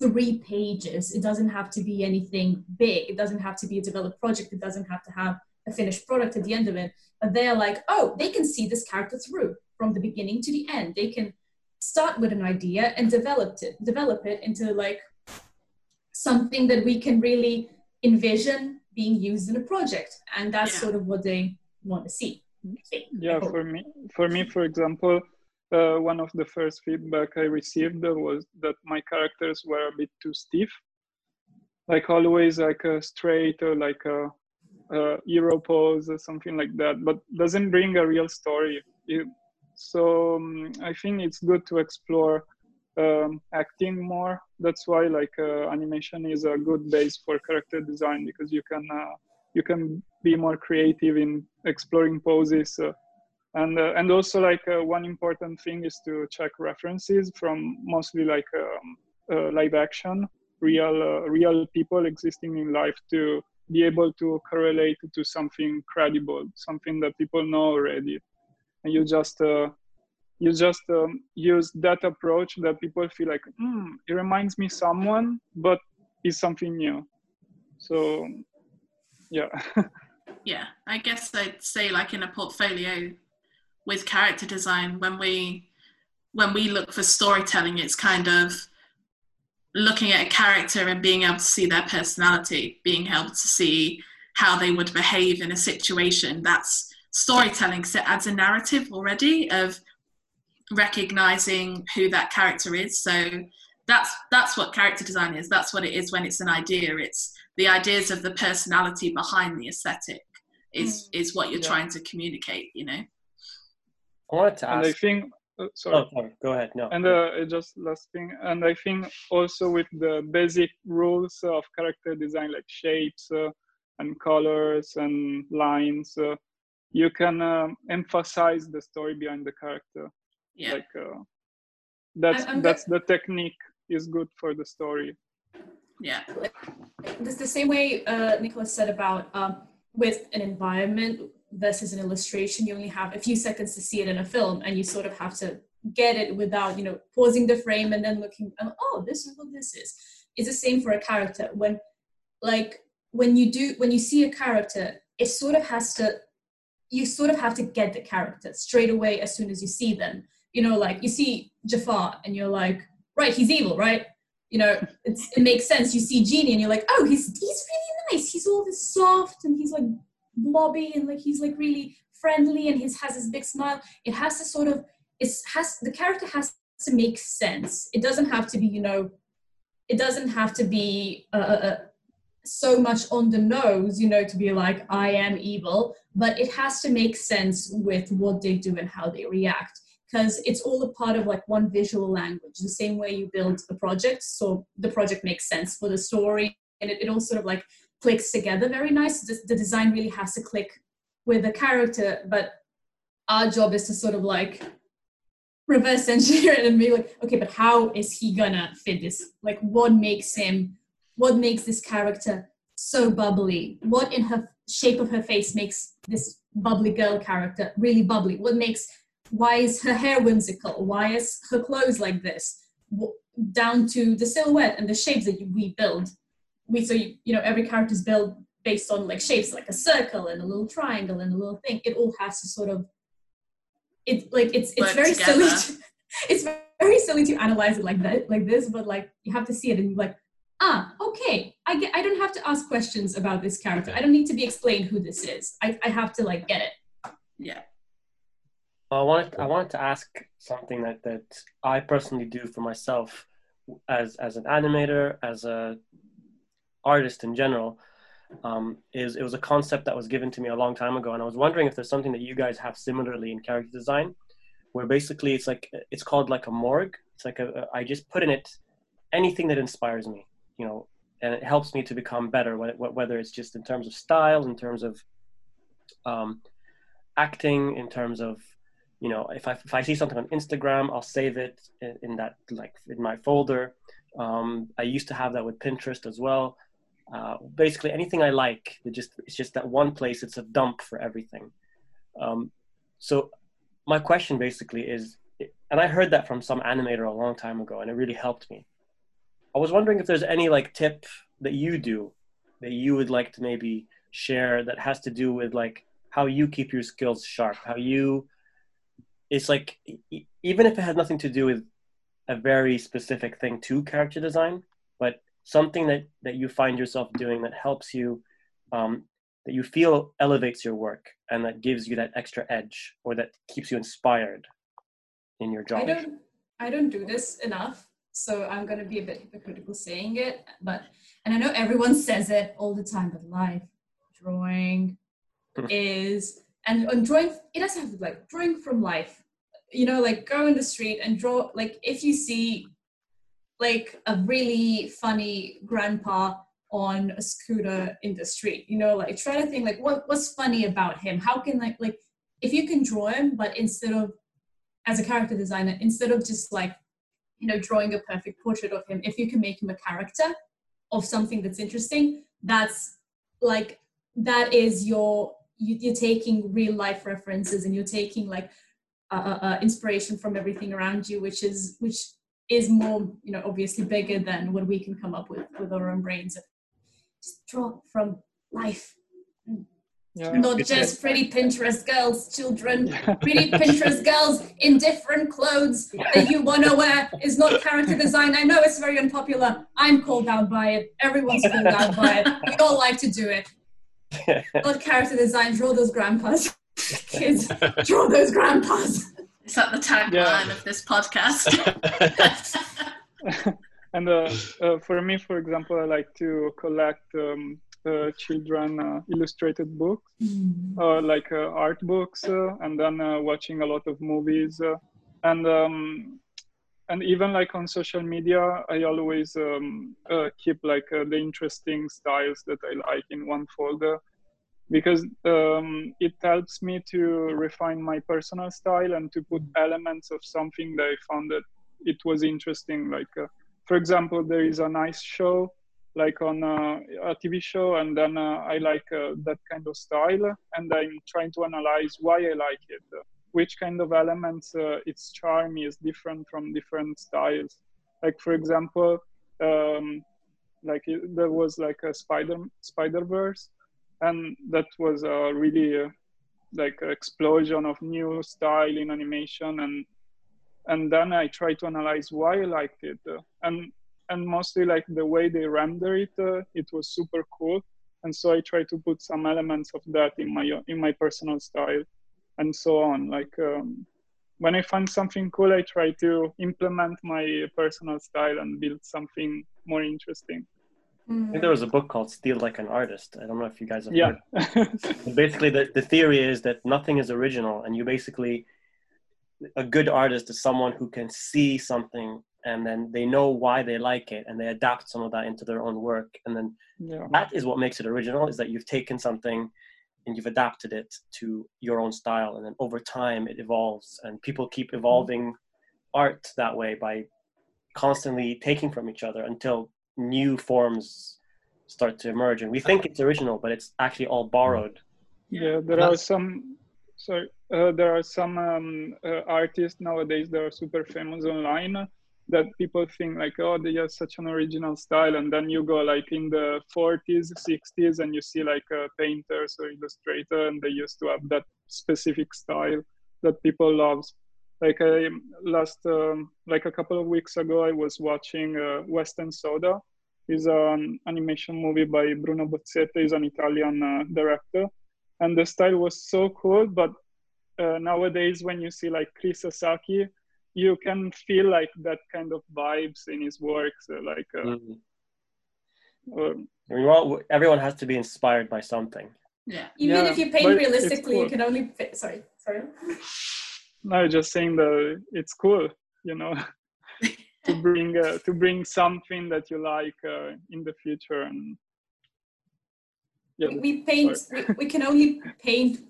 three pages. It doesn't have to be anything big. It doesn't have to be a developed project. It doesn't have to have a finished product at the end of it. But they're like, oh, they can see this character through from the beginning to the end. They can start with an idea and develop it, develop it into like something that we can really envision being used in a project. And that's yeah. sort of what they want to see. Yeah, for me, for me, for example, uh, one of the first feedback I received was that my characters were a bit too stiff, like always like a straight or like a, a hero pose or something like that, but doesn't bring a real story. It, so um, I think it's good to explore um, acting more. That's why like uh, animation is a good base for character design because you can uh, you can be more creative in exploring poses uh, and uh, and also like uh, one important thing is to check references from mostly like um, uh, live action real real people existing in life to be able to correlate to something credible something that people know already and you just uh, you just um, use that approach that people feel like mm, it reminds me someone but is something new. So yeah. Yeah i guess i'd say like in a portfolio with character design when we when we look for storytelling it's kind of looking at a character and being able to see their personality being able to see how they would behave in a situation. That's storytelling so it adds a narrative already of recognizing who that character is so that's that's what character design is that's what it is when it's an idea it's the ideas of the personality behind the aesthetic is mm. is what you're yeah. trying to communicate you know I wanted to ask. And I think, uh, sorry. Oh, sorry. Go ahead. No. And uh, just last thing, and I think also with the basic rules of character design, like shapes uh, and colors and lines, uh, you can um, emphasize the story behind the character. Yeah. Like uh, that's I'm, I'm that's the technique is good for the story. Yeah. It's the same way uh, Nicholas said about um, with an environment versus an illustration, you only have a few seconds to see it in a film, and you sort of have to get it without, you know, pausing the frame and then looking, oh, this is what this is. It's the same for a character. When, like, when you do, when you see a character, it sort of has to, you sort of have to get the character straight away as soon as you see them. You know, like you see Jafar and you're like, right, he's evil, right? You know, it makes sense. You see Genie and you're like, oh, he's he's really nice. He's all this soft and he's like blobby and like he's like really friendly and he has this big smile. It has to sort of it has the character has to make sense. It doesn't have to be, you know, it doesn't have to be uh, uh, uh, so much on the nose, you know, to be like I am evil, but it has to make sense with what they do and how they react because it's all a part of like one visual language the same way you build a project so the project makes sense for the story and it, it all sort of like clicks together very nice. The, the design really has to click with the character but our job is to sort of like reverse engineer it and be like okay but how is he gonna fit this? Like what makes him what makes this character so bubbly? What in her shape of her face makes this bubbly girl character really bubbly? What makes why is her hair whimsical? Why is her clothes like this? Down to the silhouette and the shapes that we build. We so you, you know every character is built based on like shapes like a circle and a little triangle and a little thing. It all has to sort of it like it's it's very together. silly to, it's very silly to analyze it like that like this but like you have to see it and like ah okay. I get i don't have to ask questions about this character. I don't need to be explained who this is. I, I have to like get it. Yeah. Well, I wanted I wanted to ask something that, that I personally do for myself as as an animator, as a artist in general. Um, is it was a concept that was given to me a long time ago, and I was wondering if there's something that you guys have similarly in character design, where basically it's like it's called like a morgue. It's like a, a I just put in it anything that inspires me, you know, and it helps me to become better. Whether it's just in terms of style, in terms of um, acting, in terms of you know, if I if I see something on Instagram, I'll save it in, that like in my folder. Um, I used to have that with Pinterest as well. Uh, basically, anything I like, it just it's just that one place. It's a dump for everything. Um, so, my question basically is, and I heard that from some animator a long time ago, and it really helped me. I was wondering if there's any like tip that you do that you would like to maybe share that has to do with like how you keep your skills sharp, how you it's like even if it has nothing to do with a very specific thing to character design, but something that that you find yourself doing that helps you, um, that you feel elevates your work and that gives you that extra edge or that keeps you inspired in your job. I don't I don't do this enough, so I'm gonna be a bit hypocritical saying it, but and I know everyone says it all the time, but life drawing is and on drawing it doesn't have to like drawing from life. You know like go in the street and draw like if you see like a really funny grandpa on a scooter in the street you know like try to think like what what's funny about him? How can like like if you can draw him but instead of as a character designer instead of just like you know drawing a perfect portrait of him if you can make him a character of something that's interesting that's like that is your you, are taking real life references and you're taking like uh, uh, inspiration from everything around you which is which is more you know obviously bigger than what we can come up with with our own brains. Just draw from life yeah, not just pretty Pinterest girls, children. Pretty Pinterest girls in different clothes that you want to wear is not character design. I know it's very unpopular. I'm called out by it. Everyone's called out by it. We all like to do it. not character design. Draw those grandpas. Kids, draw those grandpas. Is that the tagline yeah. of this podcast? and uh, uh, for me, for example, I like to collect um, uh, children uh, illustrated books, mm. like uh, art books, uh, and then watching a lot of movies. and um, and even like on social media, I always um, keep like the interesting styles that I like in one folder because um, it helps me to refine my personal style and to put elements of something that I found that it was interesting. Like, uh, for example, there is a nice show like on a, TV show, and then uh, I like uh, that kind of style, and I'm trying to analyze why I like it, which kind of elements uh, its charm is different from different styles. Like for example, um, like it, there was like a spider Spider Verse, and that was a really uh, like explosion of new style in animation. And and then I try to analyze why I liked it, and and mostly like the way they render it, uh, it was super cool, and so I try to put some elements of that in my in my personal style, and so on. Like um, when I find something cool, I try to implement my personal style and build something more interesting. I think there was a book called Steal Like an Artist. I don't know if you guys have yeah. heard. basically, the, the theory is that nothing is original, and you basically a good artist is someone who can see something and then they know why they like it and they adapt some of that into their own work. And then yeah. that is what makes it original is that you've taken something and you've adapted it to your own style and then over time it evolves and people keep evolving art that way by constantly taking from each other until new forms start to emerge. And we think it's original but it's actually all borrowed. Yeah there are some sorry uh, there are some um, uh, artists nowadays that are super famous online that people think like oh they have such an original style and then you go like in the 40s 60s and you see like uh, painters or illustrator and they used to have that specific style that people love like i last um, like a couple of weeks ago i was watching uh, West and Soda. Is an animation movie by bruno bozzetto. He's an italian uh, director. And the style was so cool but uh, nowadays when you see like Chris Sasaki, you can feel like that kind of vibes in his works, uh, like. Uh, mm. I mean, well, everyone has to be inspired by something. Yeah. Even yeah, if you paint realistically, cool. you can only. Fit, sorry, sorry. No, just saying that it's cool, you know, to bring uh, to bring something that you like uh, in the future and. Yeah, we, we paint. We, we can only paint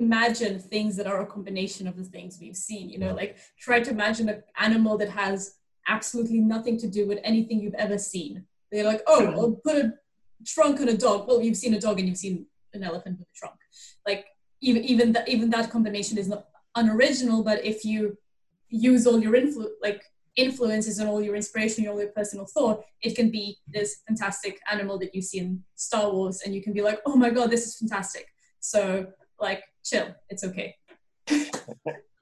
imagine things that are a combination of the things we've seen you know like try to imagine an animal that has absolutely nothing to do with anything you've ever seen. They're like oh i'll put a trunk on a dog. Well you've seen a dog and you've seen an elephant with a trunk. Like even even that even that combination is not unoriginal but if you use all your influ- like influences and all your inspiration all your personal thought it can be this fantastic animal that you see in star wars and you can be like oh my god this is fantastic. So like chill. It's okay.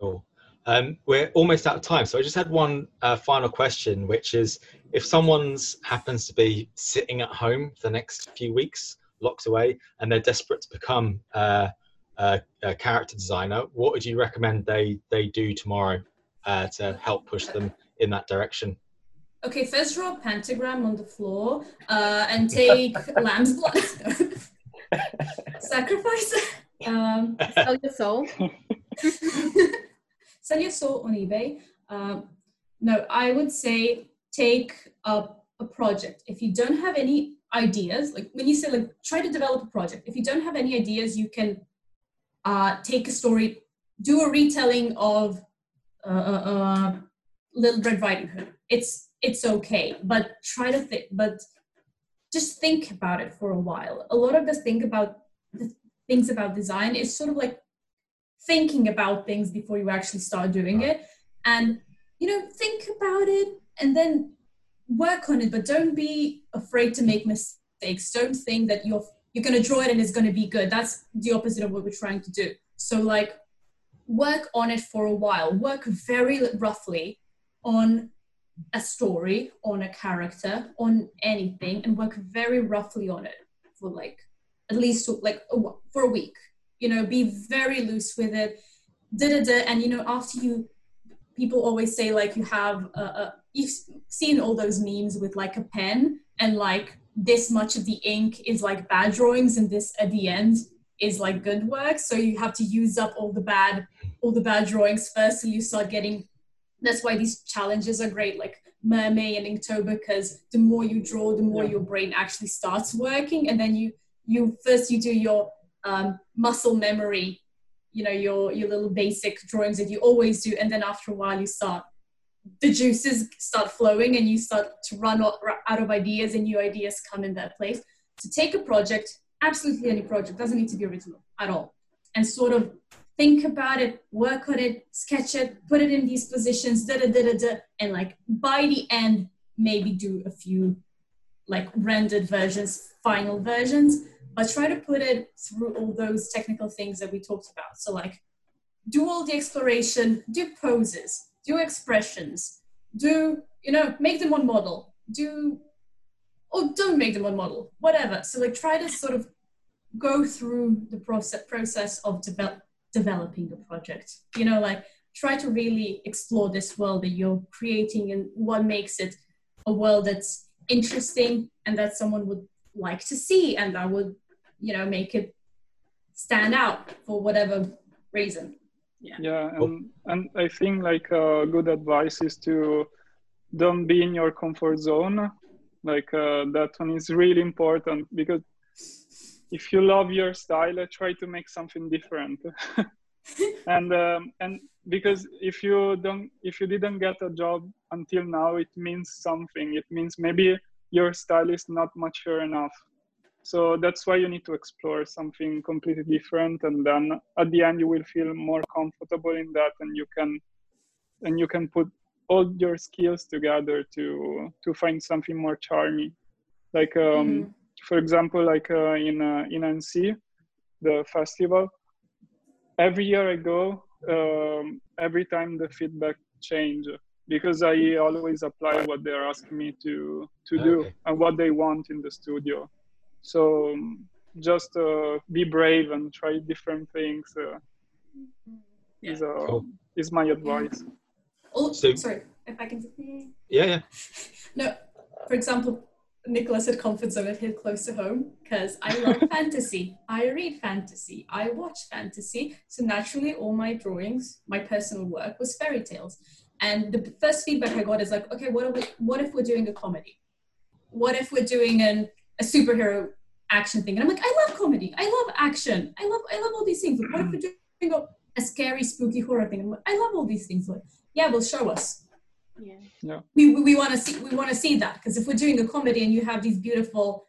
cool. Um, we're almost out of time, so I just had one uh, final question, which is: if someone's happens to be sitting at home for the next few weeks, locked away, and they're desperate to become uh, a, a, character designer, what would you recommend they they do tomorrow uh, to help push them in that direction? Okay, first draw a pentagram on the floor uh, and take lamb's blood. Sacrifice. Um, sell your soul. sell your soul on eBay. Um, no, I would say take up a project. If you don't have any ideas, like when you say like try to develop a project. If you don't have any ideas, you can uh, take a story, do a retelling of uh, uh, uh Little Red Riding Hood. It's it's okay, but try to think. But just think about it for a while. A lot of us think about the things about design. Is sort of like thinking about things before you actually start doing it. And you know think about it and then work on it but don't be afraid to make mistakes. Don't think that you're you're going to draw it and it's going to be good. That's the opposite of what we're trying to do. So like work on it for a while. Work very roughly on a story on a character on anything and work very roughly on it for like at least like for a week you know be very loose with it da, da, da. and you know after you people always say like you have a, a, you've seen all those memes with like a pen and like this much of the ink is like bad drawings and this at the end is like good work so you have to use up all the bad all the bad drawings first and you start getting that's why these challenges are great like Mermay and inktober because the more you draw the more yeah. your brain actually starts working and then you you first you do your um, muscle memory you know your your little basic drawings that you always do and then after a while you start the juices start flowing and you start to run out of ideas and new ideas come in that place. To take a project, absolutely any project, doesn't need to be original at all, and sort of think about it, work on it, sketch it, put it in these positions, da da da da da, and like by the end, maybe do a few like rendered versions, final versions, but try to put it through all those technical things that we talked about. So like do all the exploration, do poses, do expressions, do, you know, make them one model, do, or don't make them one model, whatever. So like try to sort of go through the process, process of develop, developing a project. You know, like try to really explore this world that you're creating and what makes it a world that's interesting and that someone would like to see and that would, you know, make it stand out for whatever reason. Yeah. Yeah and, and i think like uh, good advice is to don't be in your comfort zone. Like uh, that one is really important because if you love your style try to make something different. And um, and because if you don't if you didn't get a job until now it means something it means maybe your style is not mature enough so that's why you need to explore something completely different, and then at the end you will feel more comfortable in that, and you can and you can put all your skills together to to find something more charming. Like um, mm-hmm. for example, like uh, in uh, in Annecy, the festival. Every year I go, um, every time the feedback change because I always apply what they're asking me to to okay. do and what they want in the studio. So um, just uh, be brave and try different things. Uh, yeah. is, uh, cool. is my advice. Oh, so, sorry, if I can. Yeah, yeah. No, for example, Nicholas had comfort zone hit close to home because I love fantasy. I read fantasy. I watch fantasy. So naturally, all my drawings, my personal work was fairy tales. And the first feedback I got is like, okay, what, we, what if we're doing a comedy? What if we're doing an, a superhero action thing. And I'm like, I love comedy. I love action. I love I love all these things. Like, what if we're mm. doing a, a scary, spooky horror thing? Like, I love all these things. Like, yeah, well, show us. Yeah. yeah. We, we, we want to see we want to see that because if we're doing a comedy and you have these beautiful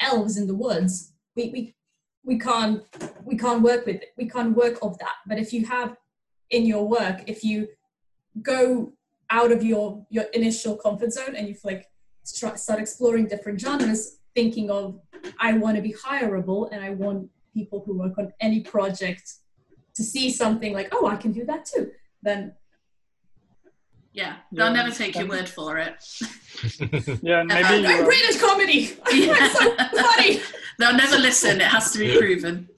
elves in the woods, we, we we can't we can't work with it. We can't work of that. But if you have in your work, if you go out of your your initial comfort zone and you like start exploring different genres, thinking of I want to be hireable and I want people who work on any project to see something like, oh, I can do that too, then yeah, they'll yeah. never take your word for it. yeah, maybe I'm British comedy. Yeah. so funny. they'll never listen. It has to be proven.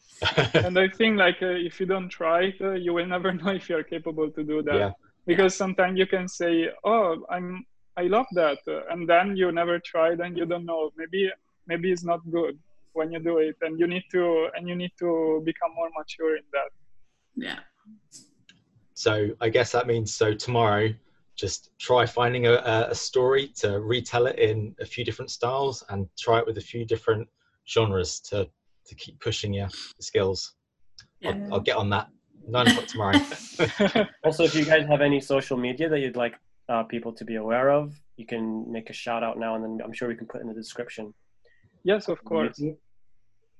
and I think like uh, if you don't try uh, you will never know if you're capable to do that. Yeah. Because sometimes you can say, "Oh, I'm I love that," uh, and then you never tried and you don't know. Maybe maybe it's not good when you do it and you need to and you need to become more mature in that yeah so i guess that means so tomorrow just try finding a, a story to retell it in a few different styles and try it with a few different genres to to keep pushing your skills yeah. I'll, I'll get on that nine o'clock tomorrow also if you guys have any social media that you'd like uh, people to be aware of you can make a shout out now and then i'm sure we can put in the description Yes, of course.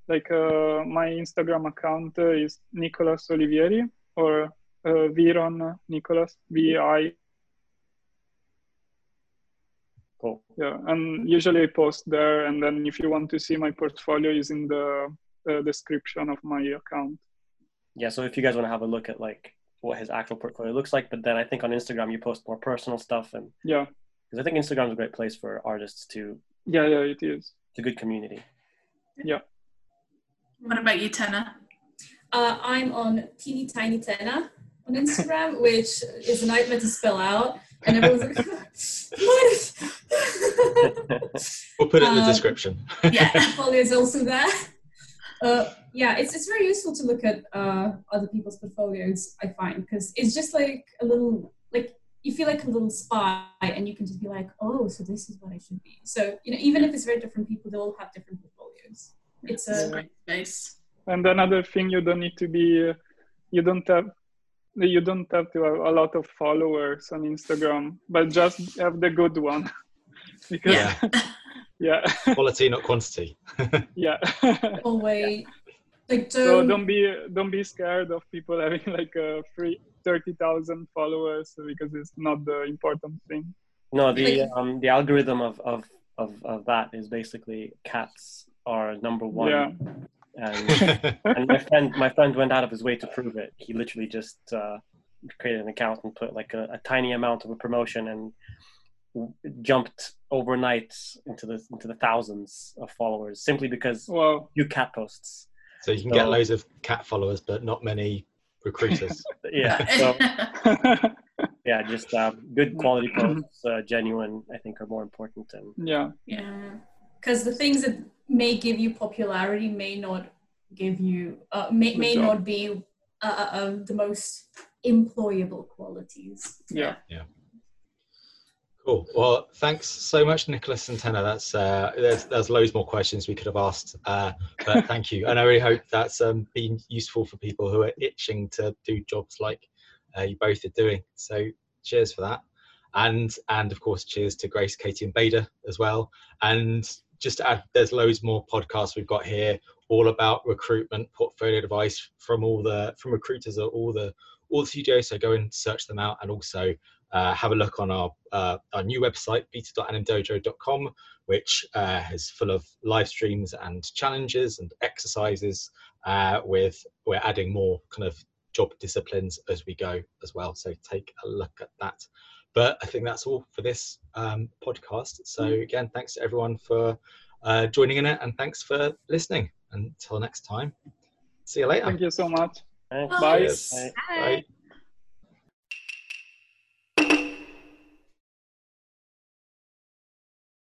Like uh, my Instagram account is Nicolas Olivieri or uh, Viron Nicolas V I. Cool. Yeah, and usually I post there, and then if you want to see my portfolio, is in the uh, description of my account. Yeah, so if you guys want to have a look at like what his actual portfolio looks like, but then I think on Instagram you post more personal stuff and yeah, because I think Instagram is a great place for artists to. Yeah, yeah, it is it's a good community. Yeah. What about you, Tena? Uh, I'm on teeny tiny Tena on Instagram, which is a nightmare to spell out. And everyone's like, what? we'll put it in the um, description. yeah, portfolio is also there. Uh, yeah, it's, it's very useful to look at uh, other people's portfolios, I find, because it's just like a little, like you feel like a little spy and you can just be like, oh, so this is what I should be. So, you know, even if it's very different people, they all have different portfolios. It's a great space. And another thing, you don't need to be, uh, you don't have, you don't have to have a lot of followers on Instagram, but just have the good one. because Yeah. yeah, Quality, not quantity. yeah. Always like don't, don't be don't be scared of people having like a free thirty thousand followers because it's not the important thing. No, the Like- um, the algorithm of, of of of that is basically cats are number one. Yeah. And, and my friend my friend went out of his way to prove it. He literally just uh, created an account and put like a, a tiny amount of a promotion and w- jumped overnight into the into the thousands of followers simply because Wow. you cat posts. so you can get loads of cat followers, but not many recruiters. Yeah. So yeah, just uh, good quality posts, uh, genuine. I think are more important. And yeah. yeah because the things that may give you popularity may not give you uh, may, The may job. not be uh, uh, uh, the most employable qualities Yeah. Yeah. Cool. Well, thanks so much, Nicholas and Tena. That's uh, there's there's loads more questions we could have asked, uh, but thank you, and I really hope that's um, been useful for people who are itching to do jobs like uh, you both are doing. So, cheers for that, and and of course, cheers to Grace, Katie, and Bader as well. And just to add, there's loads more podcasts we've got here, all about recruitment, portfolio advice from all the from recruiters at all the all the studios. So go and search them out, and also uh, have a look on our uh, our new website beta.animdojo.com which uh, is full of live streams and challenges and exercises uh, with we're adding more kind of job disciplines as we go as well so take a look at that but i think that's all for this um, podcast so again thanks to everyone for uh, joining in it and thanks for listening until next time see you later Thank you so much. Thanks. Bye. Bye. Bye.